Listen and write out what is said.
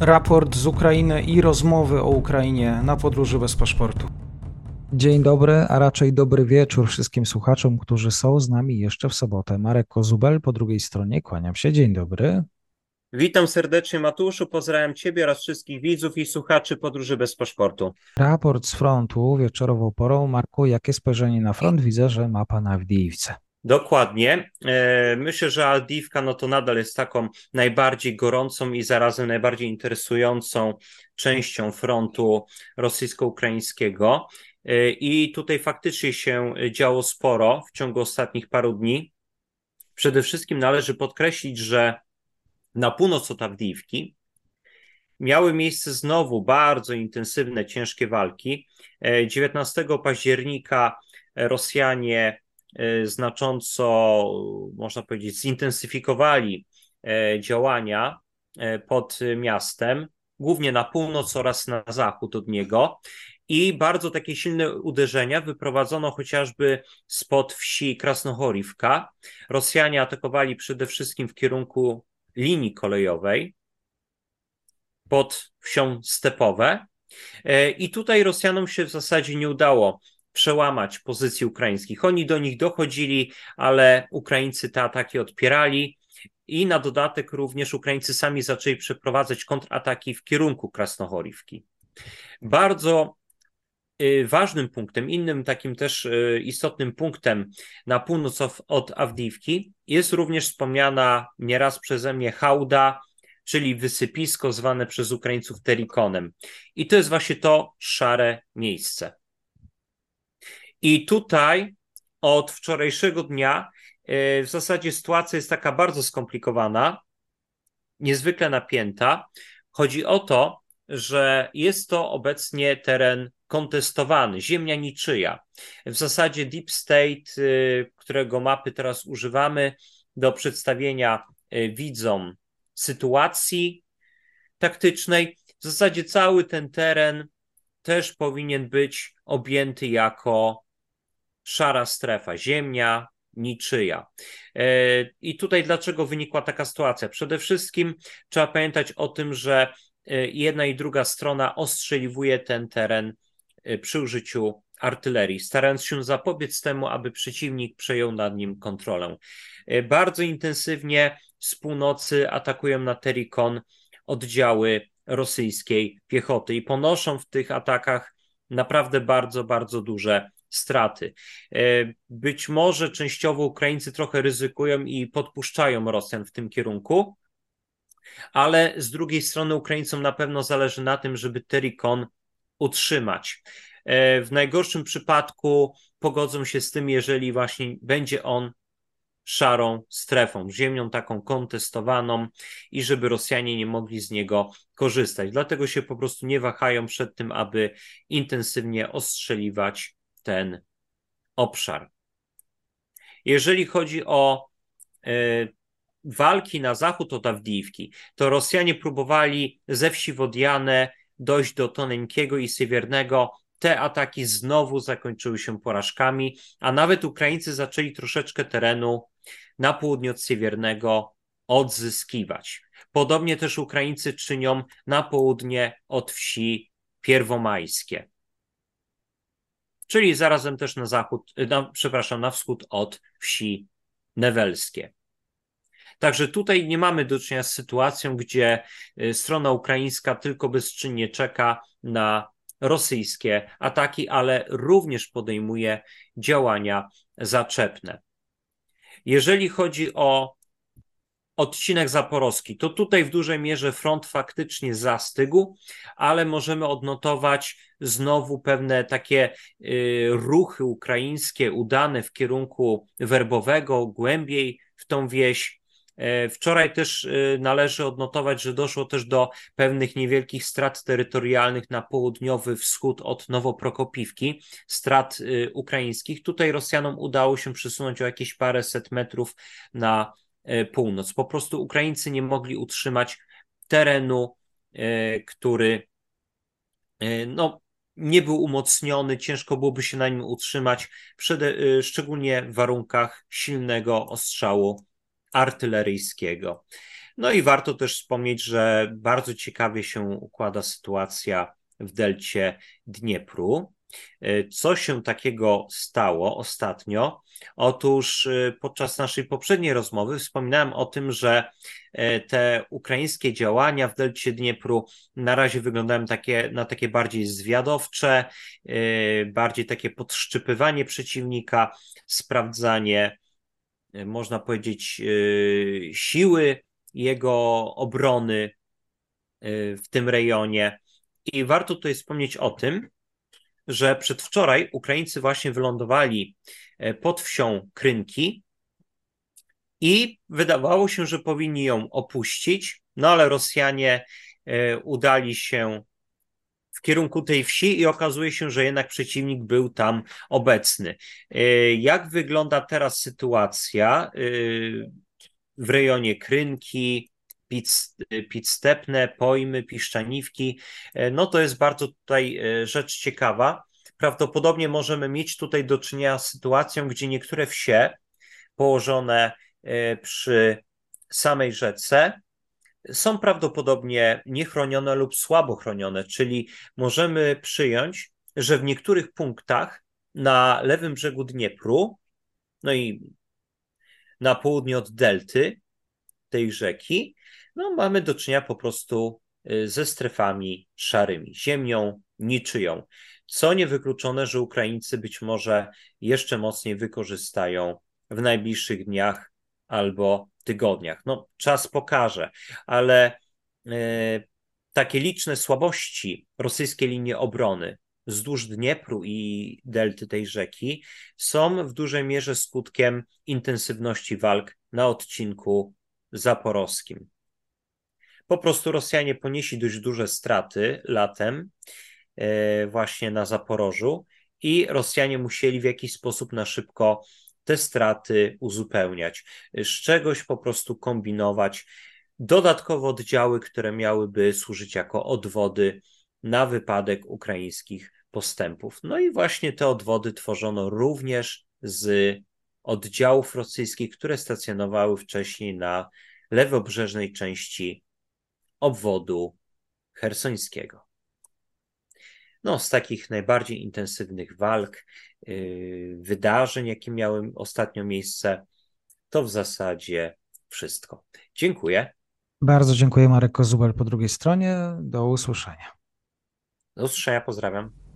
raport z Ukrainy i rozmowy o Ukrainie na podróży bez paszportu. Dzień dobry, a raczej dobry wieczór wszystkim słuchaczom, którzy są z nami jeszcze w sobotę. Marek Kozubel po drugiej stronie, kłaniam się. Dzień dobry. Witam serdecznie Matuszu, pozdrawiam Ciebie oraz wszystkich widzów i słuchaczy Podróży bez paszportu. Raport z frontu wieczorową porą. Marku, jakie spojrzenie na front? Widzę, że ma Pan Awdijiwce. Dokładnie. E, myślę, że Aldiwka no to nadal jest taką najbardziej gorącą i zarazem najbardziej interesującą częścią frontu rosyjsko-ukraińskiego. E, I tutaj faktycznie się działo sporo w ciągu ostatnich paru dni. Przede wszystkim należy podkreślić, że na północ od Awdijiwki miały miejsce znowu bardzo intensywne, ciężkie walki. 19 e, października Rosjanie znacząco, można powiedzieć, zintensyfikowali e, działania pod miastem, głównie na północ oraz na zachód od niego. I bardzo takie silne uderzenia wyprowadzono chociażby spod wsi Krasnohorivka. Rosjanie atakowali przede wszystkim w kierunku linii kolejowej pod wsią Stepowe. E, I tutaj Rosjanom się w zasadzie nie udało przełamać pozycji ukraińskich. Oni do nich dochodzili, ale Ukraińcy te ataki odpierali. I na dodatek również Ukraińcy sami zaczęli przeprowadzać kontrataki w kierunku Krasnohorivki. Bardzo y, ważnym punktem, innym takim też y, istotnym punktem na północ od Awdiwki jest również wspomniana nieraz przeze mnie hałda, czyli wysypisko zwane przez Ukraińców terikonem. I to jest właśnie to szare miejsce. I tutaj od wczorajszego dnia e, w zasadzie sytuacja jest taka bardzo skomplikowana, niezwykle napięta. Chodzi o to, że jest to obecnie teren kontestowany, ziemia niczyja. W zasadzie Deep State, y, którego mapy teraz używamy do przedstawienia y, widzom sytuacji taktycznej, w zasadzie cały ten teren też powinien być objęty jako szara strefa, ziemia niczyja. E, I tutaj dlaczego wynikła taka sytuacja? Przede wszystkim trzeba pamiętać o tym, że e, jedna i druga strona ostrzeliwuje ten teren e, przy użyciu artylerii, starając się zapobiec temu, aby przeciwnik przejął nad nim kontrolę. Bardzo intensywnie z północy atakują na Terikon oddziały rosyjskiej piechoty i ponoszą w tych atakach naprawdę bardzo, bardzo duże straty. E, być może częściowo Ukraińcy trochę ryzykują i podpuszczają Rosjan w tym kierunku, ale z drugiej strony Ukraińcom na pewno zależy na tym, żeby Terikon utrzymać. E, w najgorszym przypadku pogodzą się z tym, jeżeli właśnie będzie on szarą strefą, ziemią taką kontestowaną i żeby Rosjanie nie mogli z niego korzystać. Dlatego się po prostu nie wahają przed tym, aby intensywnie ostrzeliwać ten obszar. Jeżeli chodzi o y, walki na zachód od Awdijiwki, to Rosjanie próbowali ze wsi Wodiane dojść do Toneńkiego i Siewiernego. Te ataki znowu zakończyły się porażkami, a nawet Ukraińcy zaczęli troszeczkę terenu na południe od Siewiernego odzyskiwać. Podobnie też Ukraińcy czynią na południe od wsi Pierwomajskie czyli zarazem też na zachód, na, przepraszam, na wschód od wsi Newelskie. Także tutaj nie mamy do czynienia z sytuacją, gdzie y, strona ukraińska tylko bezczynnie czeka na rosyjskie ataki, ale również podejmuje działania zaczepne. Jeżeli chodzi o odcinek zaporowski, to tutaj w dużej mierze front faktycznie zastygł, ale możemy odnotować znowu pewne takie y, ruchy ukraińskie udane w kierunku werbowego, głębiej w tą wieś. E, wczoraj też y, należy odnotować, że doszło też do pewnych niewielkich strat terytorialnych na południowy wschód od Nowoprokopiwki, strat y, ukraińskich. Tutaj Rosjanom udało się przesunąć o jakieś paręset metrów na północ. Po prostu Ukraińcy nie mogli utrzymać terenu, e, który e, no, nie był umocniony, ciężko byłoby się na nim utrzymać, szczególnie w warunkach silnego ostrzału artyleryjskiego. No i warto też wspomnieć, że bardzo ciekawie się układa sytuacja w delcie Dniepru. E, co się takiego stało ostatnio? Otóż e, podczas naszej poprzedniej rozmowy wspominałem o tym, że e, te ukraińskie działania w delcie Dniepru na razie wyglądają takie, na takie bardziej zwiadowcze, bardziej takie podszczypywanie przeciwnika, sprawdzanie, można powiedzieć, siły jego obrony w tym rejonie. I warto tutaj wspomnieć o tym, że przedwczoraj Ukraińcy właśnie wylądowali e, pod wsią Krynki i wydawało się, że powinni ją opuścić, no ale Rosjanie e, udali się w kierunku tej wsi i okazuje się, że jednak przeciwnik był tam obecny. E, jak wygląda teraz sytuacja w rejonie Krynki, pitstepne, pojmy, piszczaniwki. E, no to jest bardzo tutaj e, rzecz ciekawa. Prawdopodobnie możemy mieć tutaj do czynienia z sytuacją, gdzie niektóre wsie położone e, przy samej rzece są prawdopodobnie niechronione lub słabo chronione, czyli możemy przyjąć, że w niektórych punktach na lewym brzegu Dniepru, no i na południe od delty tej rzeki, no mamy do czynienia po prostu y, ze strefami szarymi, ziemią niczyją. Co niewykluczone, że Ukraińcy być może jeszcze mocniej wykorzystają w najbliższych dniach albo tygodniach. No, czas pokaże, ale y, takie liczne słabości rosyjskiej linii obrony wzdłuż Dniepru i delty tej rzeki są w dużej mierze skutkiem intensywności walk na odcinku zaporowskim. Po prostu Rosjanie ponieśli dość duże straty latem e, właśnie na Zaporożu i Rosjanie musieli w jakiś sposób na szybko te straty uzupełniać, z czegoś po prostu kombinować. Dodatkowe oddziały, które miałyby służyć jako odwody na wypadek ukraińskich postępów. No i właśnie te odwody tworzono również z oddziałów rosyjskich, które stacjonowały wcześniej na lewobrzeżnej części obwodu hersońskiego. No, z takich najbardziej intensywnych walk, yy, wydarzeń, jakie miały ostatnio miejsce, to w zasadzie wszystko. Dziękuję. Bardzo dziękuję Marek Kozubel po drugiej stronie. Do usłyszenia. Do usłyszenia, pozdrawiam.